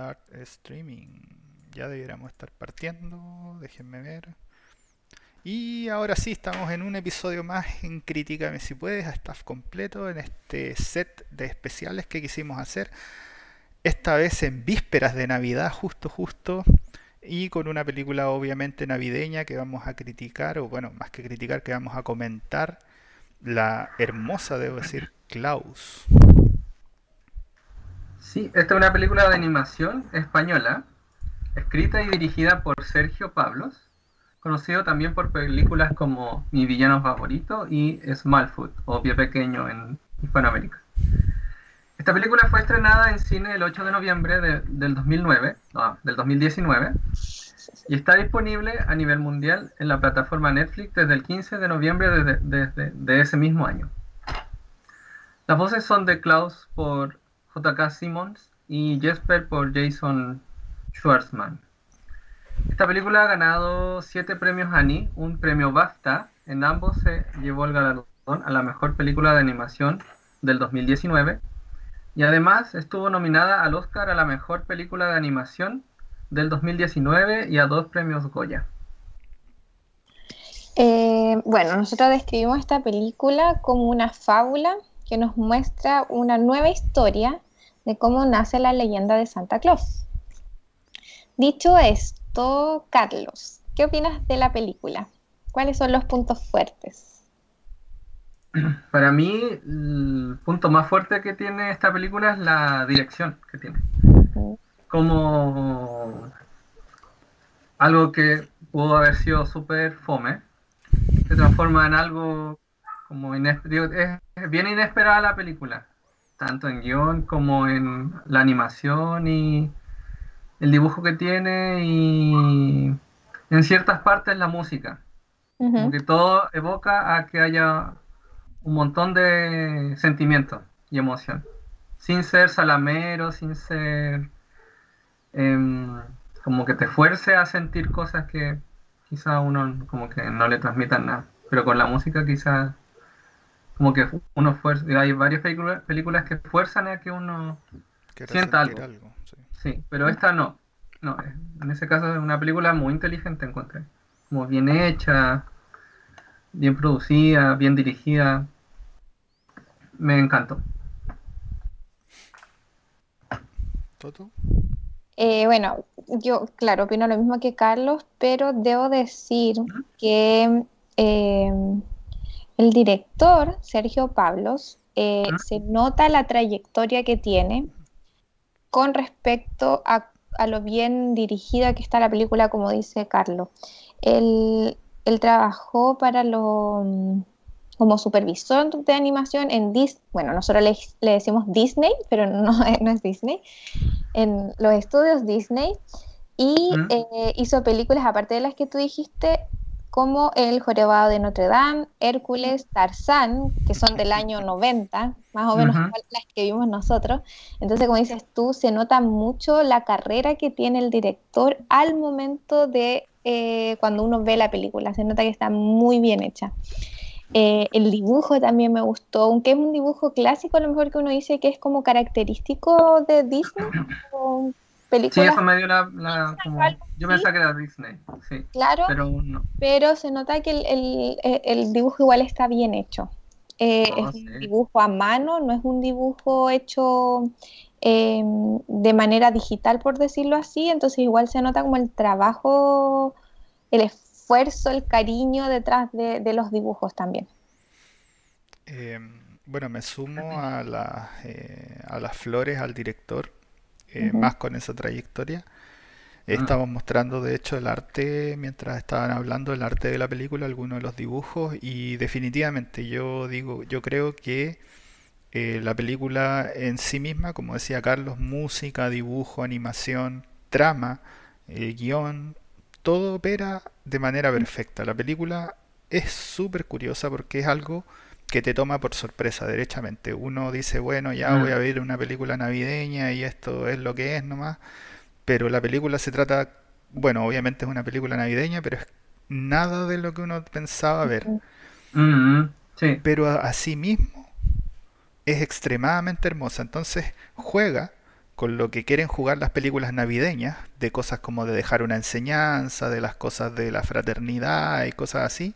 Start streaming. Ya debiéramos estar partiendo. Déjenme ver. Y ahora sí, estamos en un episodio más en Críticame si puedes, a staff completo, en este set de especiales que quisimos hacer. Esta vez en vísperas de Navidad, justo, justo. Y con una película obviamente navideña que vamos a criticar, o bueno, más que criticar, que vamos a comentar. La hermosa, debo decir, Klaus. Sí, esta es una película de animación española, escrita y dirigida por Sergio Pablos, conocido también por películas como Mi villano favorito y Smallfoot, o Pie Pequeño en Hispanoamérica. Esta película fue estrenada en cine el 8 de noviembre del 2009, no, del 2019, y está disponible a nivel mundial en la plataforma Netflix desde el 15 de noviembre de, de ese mismo año. Las voces son de Klaus por J.K. Simmons y Jesper por Jason Schwartzman. Esta película ha ganado siete premios Annie, un premio BAFTA. En ambos se llevó el galardón a la mejor película de animación del 2019 y además estuvo nominada al Oscar a la mejor película de animación del 2019 y a dos premios Goya. Eh, bueno, nosotros describimos esta película como una fábula que nos muestra una nueva historia de cómo nace la leyenda de Santa Claus. Dicho esto, Carlos, ¿qué opinas de la película? ¿Cuáles son los puntos fuertes? Para mí, el punto más fuerte que tiene esta película es la dirección que tiene. Como algo que pudo haber sido súper fome, se transforma en algo como inesperado. Es bien inesperada la película, tanto en guion como en la animación y el dibujo que tiene y en ciertas partes la música. Como que todo evoca a que haya un montón de sentimientos y emoción. Sin ser salamero, sin ser em, como que te fuerce a sentir cosas que quizá uno como que no le transmitan nada. Pero con la música quizás como que uno fuerza, hay varias películas, que fuerzan a que uno sienta algo. sí. pero esta no. No, en ese caso es una película muy inteligente, encontré. Como bien hecha, bien producida, bien dirigida. Me encantó. ¿Toto? Eh, bueno, yo, claro, opino lo mismo que Carlos, pero debo decir que eh, el director, Sergio Pablos, eh, se nota la trayectoria que tiene con respecto a, lo bien dirigida que está la película, como dice Carlos. Él, trabajó para lo como supervisor de animación en Disney, bueno, nosotros le, decimos Disney, pero no, no, es Disney, en los estudios Disney, y eh, hizo películas, aparte de las que tú dijiste, como El Jorobado de Notre Dame, Hércules, Tarzán, que son del año 90, más o menos las que vimos nosotros. Entonces, como dices tú, se nota mucho la carrera que tiene el director al momento de eh, cuando uno ve la película. Se nota que está muy bien hecha. Eh, el dibujo también me gustó, aunque es un dibujo clásico, a lo mejor que uno dice que es como característico de Disney, Sí, eso me dio la. yo me saqué de Disney, sí. Claro, pero, se nota que el, dibujo igual está bien hecho. Eh, ah, es un dibujo a mano, no es un dibujo hecho em, de manera digital, por decirlo así, entonces igual se nota como el trabajo, el esfuerzo, el cariño detrás de, los dibujos también. Em, bueno, me sumo a, eh, a las flores al director eh, más con esa trayectoria. Ah. Estamos mostrando, de hecho, el arte, mientras estaban hablando, el arte de la película, algunos de los dibujos, y definitivamente yo digo, yo creo que eh, la película en sí misma, como decía Carlos, música, dibujo, animación, trama, eh, guion, todo opera de manera perfecta. La película es súper curiosa porque es algo que te toma por sorpresa derechamente. Uno dice, bueno, ya voy a mm. ver una película navideña y esto es lo que es nomás, pero la película se trata, bueno, obviamente es una película navideña, pero es nada de lo que uno pensaba ver. Mm-hmm. sí. Pero así mismo es extremadamente hermosa, entonces juega con lo que quieren jugar las películas navideñas, de cosas como de dejar una enseñanza, de las cosas de la fraternidad y cosas así.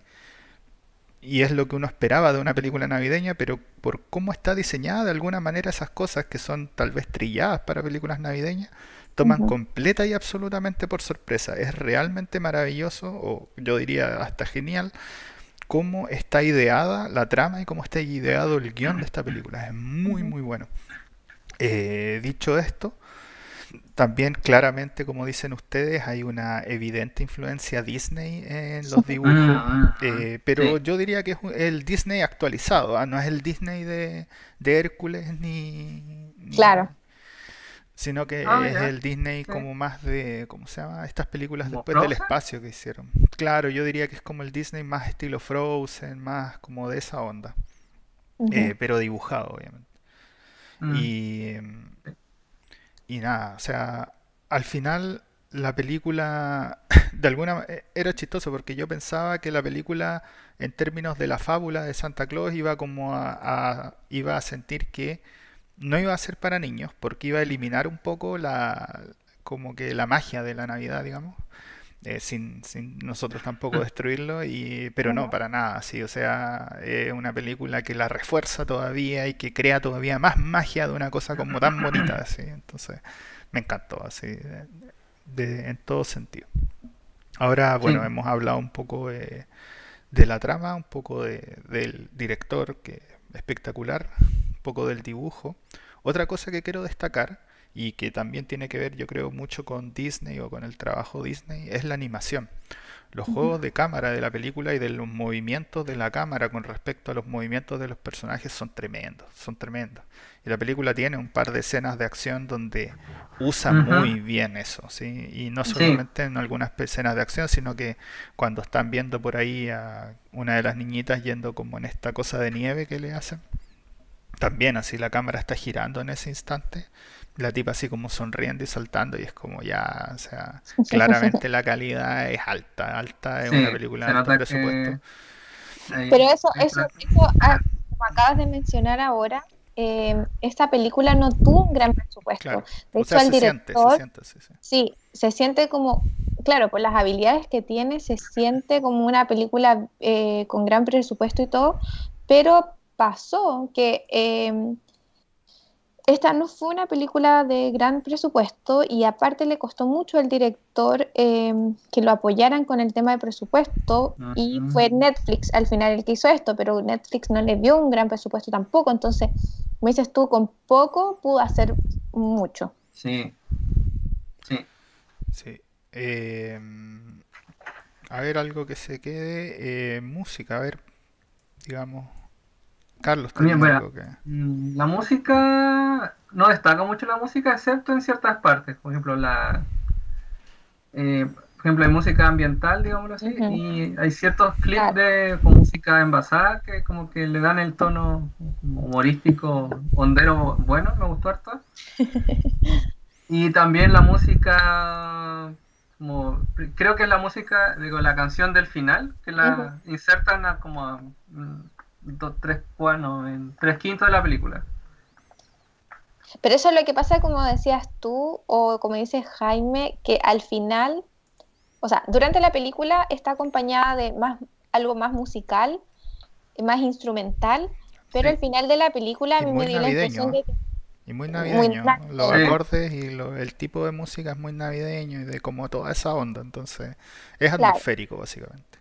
Y es lo que uno esperaba de una película navideña, pero por cómo está diseñada de alguna manera esas cosas que son tal vez trilladas para películas navideñas, toman completa y absolutamente por sorpresa. Es realmente maravilloso, o yo diría hasta genial, cómo está ideada la trama y cómo está ideado el guion de esta película. Es muy, muy bueno. Eh, dicho esto, también claramente, como dicen ustedes, hay una evidente influencia Disney en los dibujos, ah, eh, pero yo diría que es el Disney actualizado, ¿ah? no es el Disney de, Hércules ni, Claro. Sino que ah, es el Disney como más de, ¿cómo se llama? Estas películas después del espacio que hicieron. Claro, yo diría que es como el Disney más estilo Frozen, más como de esa onda. Eh, pero dibujado, obviamente. Mm. Y, y nada, o sea, al final la película, de alguna eh, era chistoso porque yo pensaba que la película, en términos de la fábula de Santa Claus, iba como a, iba a sentir que no iba a ser para niños, porque iba a eliminar un poco la, como que la magia de la Navidad, digamos. Eh, sin, sin, nosotros tampoco destruirlo, y, pero no, para nada, sí, o sea, es una película que la refuerza todavía y que crea todavía más magia de una cosa como tan bonita, así, entonces me encantó, así, de, en todo sentido. Ahora, bueno, hemos hablado un poco de, de la trama, un poco de, del director, que espectacular, un poco del dibujo. Otra cosa que quiero destacar y que también tiene que ver yo creo mucho con Disney o con el trabajo Disney es la animación. Los juegos de cámara de la película y de los movimientos de la cámara con respecto a los movimientos de los personajes son tremendos, son tremendos. Y la película tiene un par de escenas de acción donde usa muy bien eso, ¿sí? Y no solamente en algunas escenas de acción, sino que cuando están viendo por ahí a una de las niñitas yendo como en esta cosa de nieve que le hacen, también así la cámara está girando en ese instante la tipa así como sonriendo y saltando y es como ya, o sea, claramente la calidad es alta, alta, es una película de alto presupuesto. Pero eso, eso, eso ah, como acabas de mencionar ahora, eh, esta película no tuvo un gran presupuesto. De hecho, el director, se siente, sí, se siente como, claro, por las habilidades que tiene, se siente como una película eh, con gran presupuesto y todo, pero pasó que eh, esta no fue una película de gran presupuesto y aparte le costó mucho al director em, que lo apoyaran con el tema de presupuesto y fue Netflix al final el que hizo esto, pero Netflix no le dio un gran presupuesto tampoco, entonces, como dices tú, con poco pudo hacer mucho. Sí, sí. Sí. Em, a ver, algo que se quede, eh, música, a ver, digamos, Carlos, también mm, La música, no destaca mucho la música, excepto en ciertas partes. Por ejemplo, la eh, por ejemplo, hay música ambiental, digámoslo así, y hay ciertos clips de con música envasada que como que le dan el tono humorístico, hondero bueno, me gustó harto. y también la música como creo que es la música, digo, la canción del final, que la insertan a como mm, tres, bueno, en tres quintos de la película. Pero eso es lo que pasa, como decías tú, o como dice Jaime, que al final, o sea, durante la película está acompañada de más algo más musical, más instrumental, pero al final de la película a mí me dio la impresión de Y muy navideño, los acordes y el tipo de música es muy navideño y de como toda esa onda, entonces es atmosférico básicamente.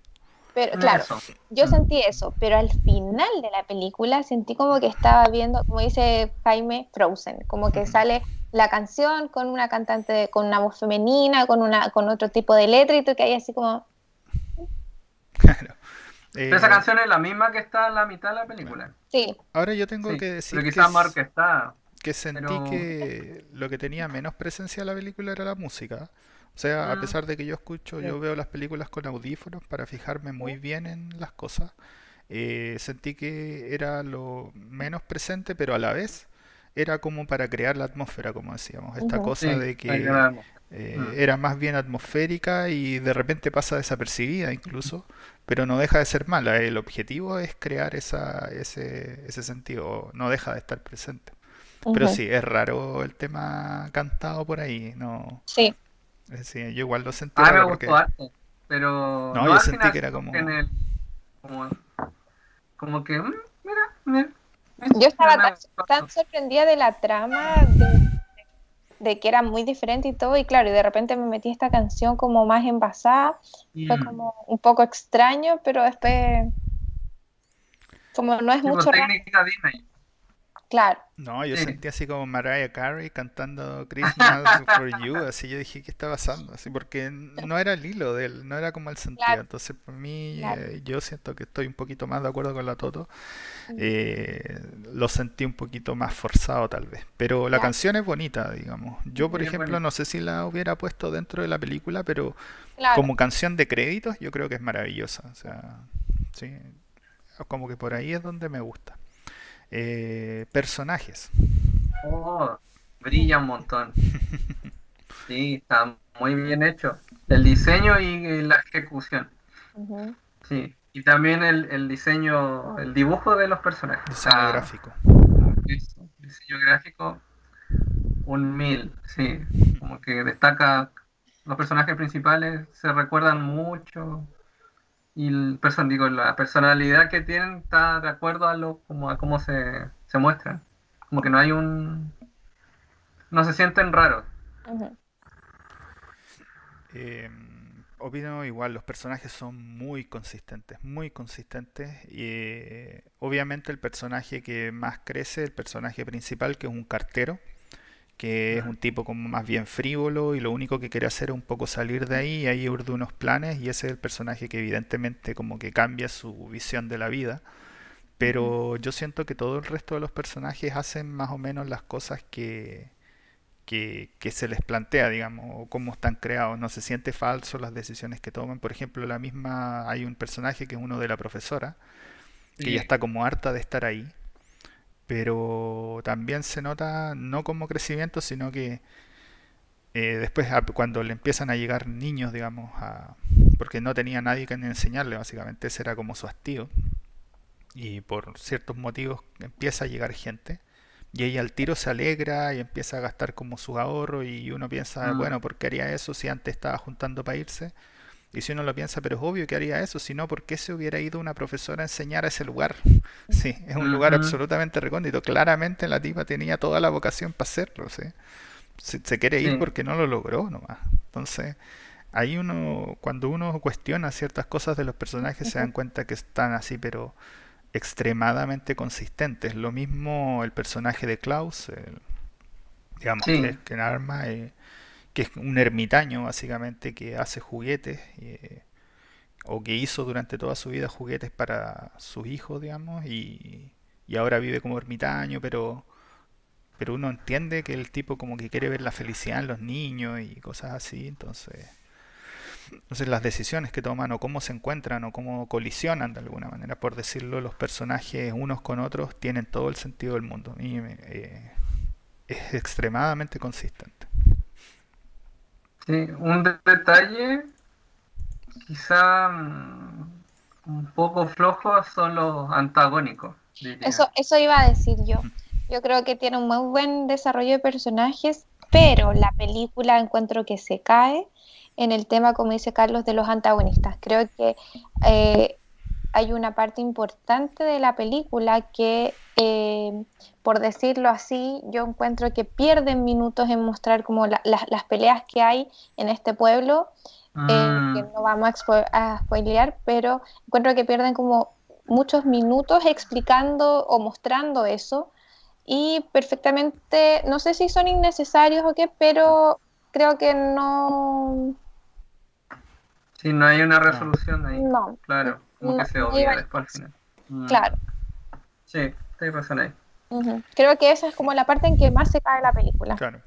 Pero claro, yo sentí eso, pero al final de la película sentí como que estaba viendo, como dice Jaime, Frozen, como que sale la canción con una cantante, con una voz femenina, con una con otro tipo de letra y tú que hay así como... Claro. pero esa eh, canción es la misma que está en la mitad de la película. Sí. Ahora yo tengo que decir pero quizás que, está, que sentí que lo que tenía menos presencia en la película era la música. O sea, a mm. pesar de que yo escucho, yo veo las películas con audífonos para fijarme muy bien en las cosas, eh, sentí que era lo menos presente, pero a la vez era como para crear la atmósfera, como decíamos. Esta cosa de que eh, mm. era más bien atmosférica y de repente pasa desapercibida incluso, pero no deja de ser mala. El objetivo es crear esa, ese, ese sentido, no deja de estar presente. Pero sí, es raro el tema cantado por ahí, ¿no? Sí. Sí, yo igual lo sentí. Ah, me gustó harto, pero... No, yo sentí que era como... como... como... que, mm, mira, mira. Yo estaba tan, sorprendida de la trama, de, que era muy diferente y todo, y claro, y de repente me metí esta canción como más envasada, fue mm. como un poco extraño, pero después, como no es mucho... Técnica Disney. Claro. No, yo sentí así como Mariah Carey cantando Christmas for You, así yo dije, ¿qué está pasando? Así porque no era el hilo de él, no era como el sentido. Entonces, para mí, eh, yo siento que estoy un poquito más de acuerdo con la Toto. Eh, lo sentí un poquito más forzado, tal vez. Pero la canción es bonita, digamos. Yo, por ejemplo, no sé si la hubiera puesto dentro de la película, pero como canción de créditos, yo creo que es maravillosa. O sea, sí, como que por ahí es donde me gusta. Eh, personajes. Oh, brilla un montón. Sí, está muy bien hecho. El diseño y la ejecución. Sí, y también el, diseño, el dibujo de los personajes. Diseño gráfico. diseño gráfico, un mil, sí. Como que destaca los personajes principales, se recuerdan mucho y el person, digo, la personalidad que tienen está de acuerdo a lo como a cómo se, se muestran. Como que no hay un no se sienten raros. Em, opino igual, los personajes son muy consistentes, muy consistentes. Y eh, obviamente el personaje que más crece, el personaje principal, que es un cartero, que es un tipo como más bien frívolo y lo único que quiere hacer es un poco salir de ahí y ahí urde unos planes y ese es el personaje que evidentemente como que cambia su visión de la vida. Pero yo siento que todo el resto de los personajes hacen más o menos las cosas que, que, que, se les plantea, digamos, o cómo están creados. No se siente falso las decisiones que toman. Por ejemplo, la misma hay un personaje que es uno de la profesora, que ya está como harta de estar ahí pero también se nota no como crecimiento, sino que eh, después cuando le empiezan a llegar niños, digamos, a, porque no tenía nadie que enseñarle, básicamente ese era como su hastío, y por ciertos motivos empieza a llegar gente, y ella al tiro se alegra y empieza a gastar como su ahorro, y uno piensa, mm. bueno, ¿por qué haría eso si antes estaba juntando para irse? Y si uno lo piensa, pero es obvio que haría eso, si no, ¿por qué se hubiera ido una profesora a enseñar a ese lugar? Sí, es un lugar absolutamente recóndito. Claramente la tipa tenía toda la vocación para hacerlo, ¿sí? Se, quiere ir porque no lo logró nomás. Entonces, ahí uno, cuando uno cuestiona ciertas cosas de los personajes, se dan cuenta que están así, pero extremadamente consistentes. Lo mismo el personaje de Klaus, digamos, que, que en arma... Eh, que es un ermitaño básicamente que hace juguetes eh, o que hizo durante toda su vida juguetes para sus hijos, digamos, y, ahora vive como ermitaño, pero pero uno entiende que el tipo como que quiere ver la felicidad en los niños y cosas así, entonces entonces las decisiones que toman o cómo se encuentran o cómo colisionan de alguna manera, por decirlo, los personajes unos con otros tienen todo el sentido del mundo. Y eh, es extremadamente consistente. Sí, un detalle quizá mm, un poco flojo son los antagónicos. Eso, eso iba a decir yo. Yo creo que tiene un muy buen desarrollo de personajes, pero la película encuentro que se cae en el tema, como dice Carlos, de los antagonistas. Creo que eh, hay una parte importante de la película que, eh, por decirlo así, yo encuentro que pierden minutos en mostrar como las peleas que hay en este pueblo, eh, que ah. no vamos a, spoilear, pero encuentro que pierden como muchos minutos explicando o mostrando eso y perfectamente, no sé si son innecesarios o qué, pero creo que no... Si no hay una resolución ahí. No. Claro como que se odia después al final. Mm. Claro. Sí, tienes razón ahí. Creo que esa es como la parte en que más se cae la película. Claro.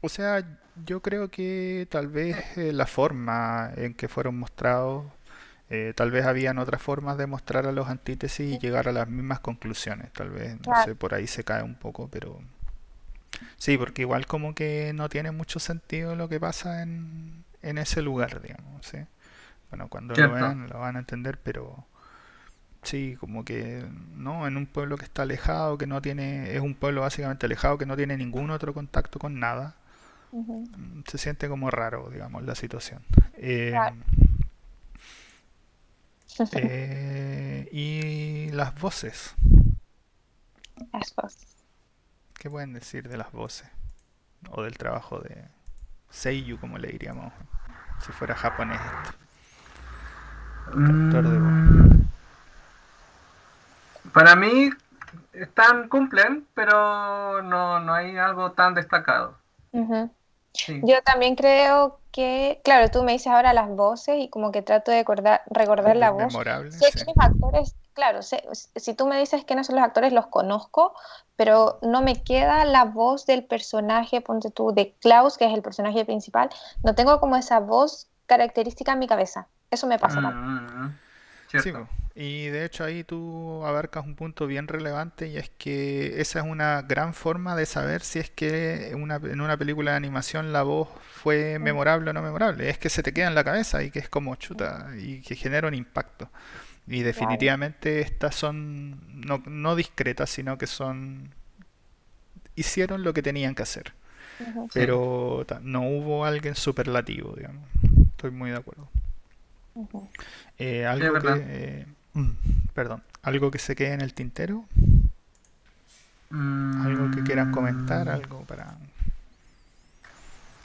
O sea, yo creo que tal vez eh, la forma en que fueron mostrados, eh, tal vez habían otras formas de mostrar a los antítesis y llegar a las mismas conclusiones. Tal vez, no sé, por ahí se cae un poco, pero... Sí, porque igual como que no tiene mucho sentido lo que pasa en, en ese lugar, digamos, ¿sí? Bueno, cuando lo vean lo van a entender, pero Sí, como que, ¿no? En un pueblo que está alejado, que no tiene, es un pueblo básicamente alejado, que no tiene ningún otro contacto con nada. Mm, se siente como raro, digamos, la situación. Eh, eh, y las voces. Las voces. ¿Qué pueden decir de las voces? O del trabajo de Seiyu, como le diríamos, si fuera japonés mm. Para mí están, cumplen, pero no, no hay algo tan destacado. Yo también creo que, claro, tú me dices ahora las voces y como que trato de recordar, recordar la voz. Sé que los actores, claro, si tú me dices que no son los actores, los conozco, pero no me queda la voz del personaje, ponte tú, de Klaus, que es el personaje principal, no tengo como esa voz característica en mi cabeza. Eso me pasa. Mm, Sí, y de hecho ahí tú abarcas un punto bien relevante y es que esa es una gran forma de saber si es que una, en una película de animación la voz fue memorable o no memorable. Es que se te queda en la cabeza y que es como chuta y que genera un impacto. Y definitivamente estas son no, no discretas, sino que son... hicieron lo que tenían que hacer. Pero no hubo alguien superlativo, digamos. Estoy muy de acuerdo. Eh, algo que, eh, mm, perdón, algo que se quede en el tintero. Algo que quieran comentar, mm. algo para.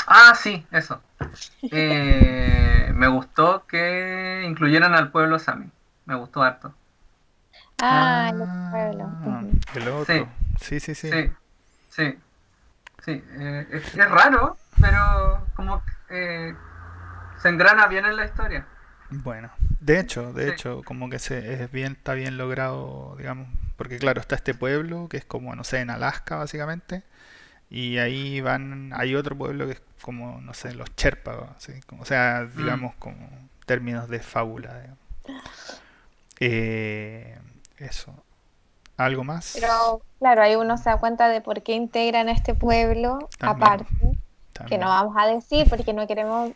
Ah, sí, eso. Eh, me gustó que incluyeran al pueblo Sami. Me gustó harto. Ah, el ah, pueblo. El otro. Sí, sí, sí. Sí, sí. es, raro, pero como se engrana bien en la historia. Bueno, de hecho, de hecho, como que se, es bien, está bien logrado, digamos, porque claro, está este pueblo que es como, no sé, en Alaska básicamente, y ahí van, hay otro pueblo que es como, no sé, los Sherpas, o sea, mm. digamos, como términos de fábula. Eh, eso. ¿Algo más? Pero claro, ahí uno se da cuenta de por qué integran este pueblo aparte, que no vamos a decir porque no queremos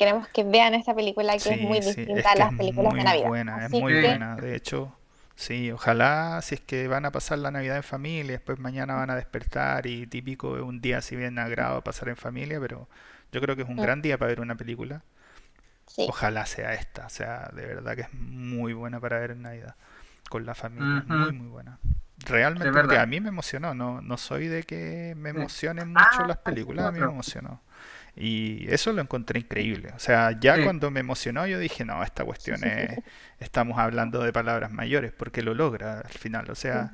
queremos que vean esta película que es muy distinta a las películas de Navidad. Buena, es muy buena, de hecho. Sí, ojalá si es que van a pasar la Navidad en familia, después mañana van a despertar y típico un día si bien agrado pasar en familia, pero yo creo que es un mm. gran día para ver una película. Ojalá sea esta, o sea, de verdad que es muy buena para ver en Navidad con la familia, muy muy buena. Realmente porque a mí me emocionó, no, no soy de que me emocionen mucho ah, las películas, a mí me emocionó. Y eso lo encontré increíble. O sea, ya cuando me emocionó yo dije, no, esta cuestión es, estamos hablando de palabras mayores, porque lo logra al final. O sea,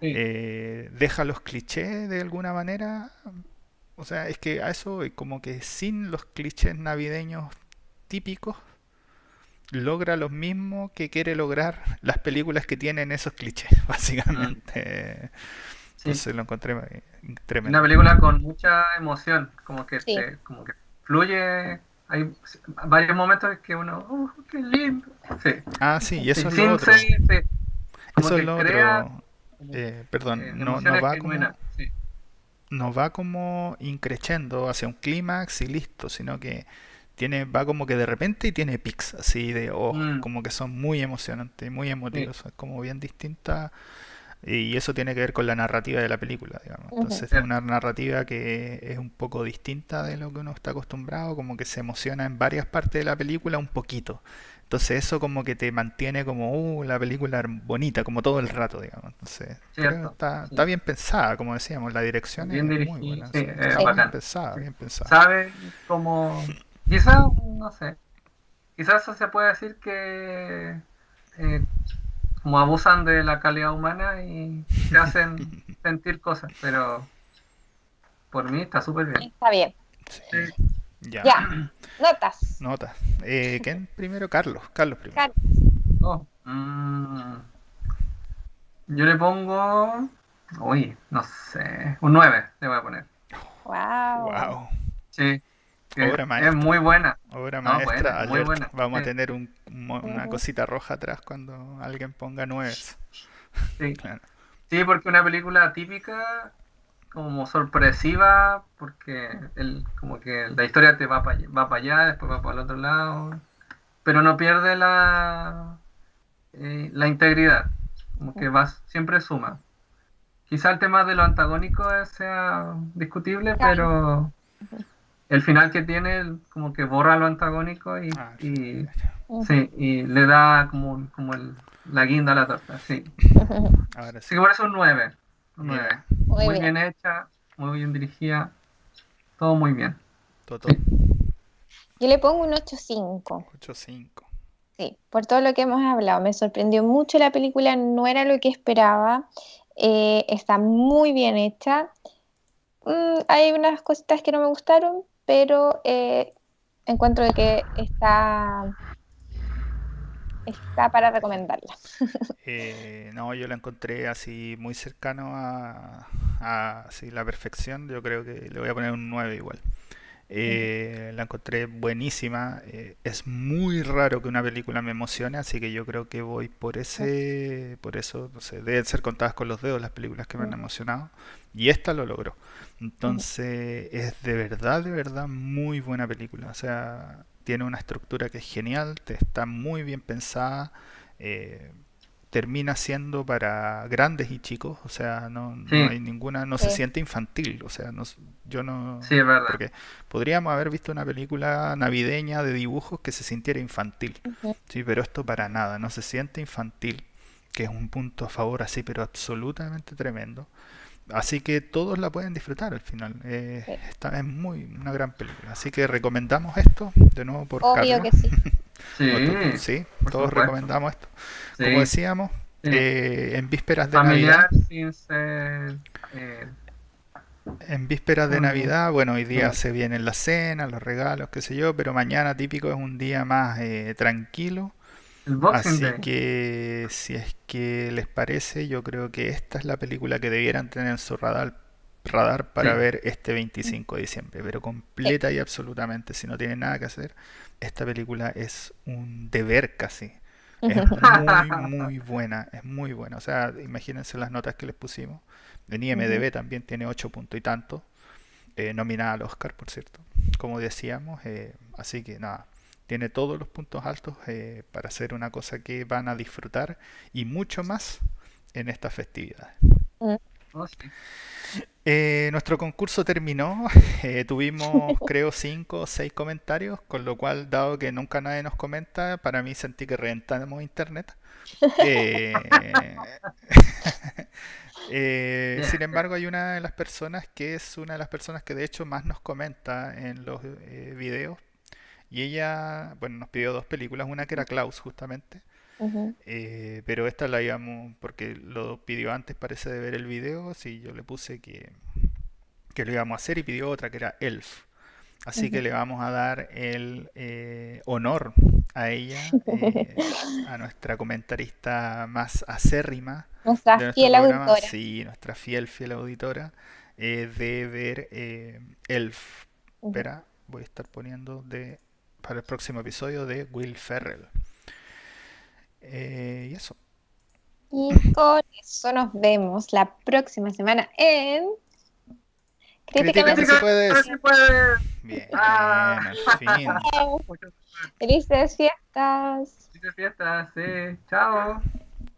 eh, deja los clichés de alguna manera. O sea, es que a eso como que sin los clichés navideños típicos, logra lo mismo que quiere lograr las películas que tienen esos clichés, básicamente. Entonces lo encontré Tremendo. Una película con mucha emoción, como que, como que fluye. Hay varios momentos que uno, oh, qué lindo! Sí. Ah, sí, y eso es lo otro. Eso es lo otro. Eh, perdón, eh, no, no, va como, no va como increchendo hacia un clímax y listo, sino que tiene va como que de repente y tiene pics así de oh, mm. como que son muy emocionantes, muy emotivos, es como bien distinta y eso tiene que ver con la narrativa de la película, digamos. Entonces es una narrativa que es un poco distinta de lo que uno está acostumbrado, como que se emociona en varias partes de la película un poquito. Entonces eso como que te mantiene como, uh, la película bonita, como todo el rato, digamos. Entonces, está, está, bien pensada, como decíamos, la dirección es muy buena. Sí, bien pensada, bien pensada. Sabe como, quizás, no sé, quizás eso se puede decir que... Eh, como abusan de la calidad humana y te hacen sentir cosas, pero por mí está súper bien. Está bien. Ya. Notas. Notas. Eh, ¿Quién primero? Carlos. Carlos primero. Oh, mm. yo le pongo. Uy, no sé. Un 9 le voy a poner. Wow. Wow. Sí. Es muy buena. Obra maestra. Vamos a tener una cosita roja atrás cuando alguien ponga nueves. Sí. sí, porque una película típica, como sorpresiva, porque el, como que la historia te va para va para allá, después va para el otro lado, pero no pierde la eh, la integridad, como que va, siempre suma. Quizá el tema de lo antagónico sea discutible, pero el final que tiene como que borra lo antagónico y, ah, y sí, y le da como, como el, la guinda a la torta, sí. Ahora sí. por eso un 9. Un 9. Muy, bien. hecha, muy bien dirigida, todo muy bien. Todo. Yo le pongo un 8.5. 8.5. Sí, por todo lo que hemos hablado. Me sorprendió mucho la película, no era lo que esperaba. Eh, está muy bien hecha. Mm, hay unas cositas que no me gustaron, pero eh, encuentro que está está para recomendarla. Eh, no, yo la encontré así muy cercano a, a la perfección. Yo creo que le voy a poner un 9 igual. Eh, la encontré buenísima. Eh, es muy raro que una película me emocione, así que yo creo que voy por ese, por eso, no sé, deben ser contadas con los dedos las películas que me han emocionado. Y esta lo logró. Entonces es de verdad, de verdad muy buena película. O sea, tiene una estructura que es genial, está muy bien pensada. Eh, termina siendo para grandes y chicos, o sea, no, hay ninguna, no se siente infantil, o sea, no, yo no... Sí, es verdad. Porque podríamos haber visto una película navideña de dibujos que se sintiera infantil, sí, pero esto para nada, no se siente infantil, que es un punto a favor así, pero absolutamente tremendo. Así que todos la pueden disfrutar al final. Eh, esta es muy una gran película. Así que recomendamos esto de nuevo por Obvio que sí. Sí, todos recomendamos esto. Como decíamos, eh, en vísperas de Navidad. Eh, en vísperas de Navidad, bueno, hoy día se vienen las cenas, los regalos, qué sé yo, pero mañana típico es un día más eh, tranquilo. Así que si es que les parece, yo creo que esta es la película que debieran tener en su radar, radar para ver este 25 de diciembre, pero completa y absolutamente, si no tienen nada que hacer, esta película es un deber casi. Es muy, muy buena, es muy buena. O sea, imagínense las notas que les pusimos. En IMDB también tiene 8 puntos y tanto. Eh, nominada al Oscar, por cierto. Como decíamos. Eh, así que nada, tiene todos los puntos altos eh, para hacer una cosa que van a disfrutar y mucho más en estas festividades. Oh, eh, nuestro concurso terminó, eh, tuvimos creo cinco o seis comentarios, con lo cual, dado que nunca nadie nos comenta, para mí sentí que reventamos internet. Eh, sin embargo, hay una de las personas que es una de las personas que de hecho más nos comenta en los videos. Y ella, bueno, nos pidió dos películas, una que era Klaus justamente, eh, pero esta la íbamos, porque lo pidió antes, parece de ver el video, sí, yo le puse que, que lo íbamos a hacer y pidió otra que era Elf. Así que le vamos a dar el eh, honor a ella, eh, a nuestra comentarista más acérrima. Nuestra fiel auditora. Sí, nuestra fiel, fiel auditora, de ver Elf. Espera, voy a estar poniendo de para el próximo episodio de Will Ferrell. Eh, y eso. Y con eso nos vemos la próxima semana en. Críticamente se puede. Se puede. Bien, ah. al fin. Felices fiestas. Felices fiestas, sí. Chao.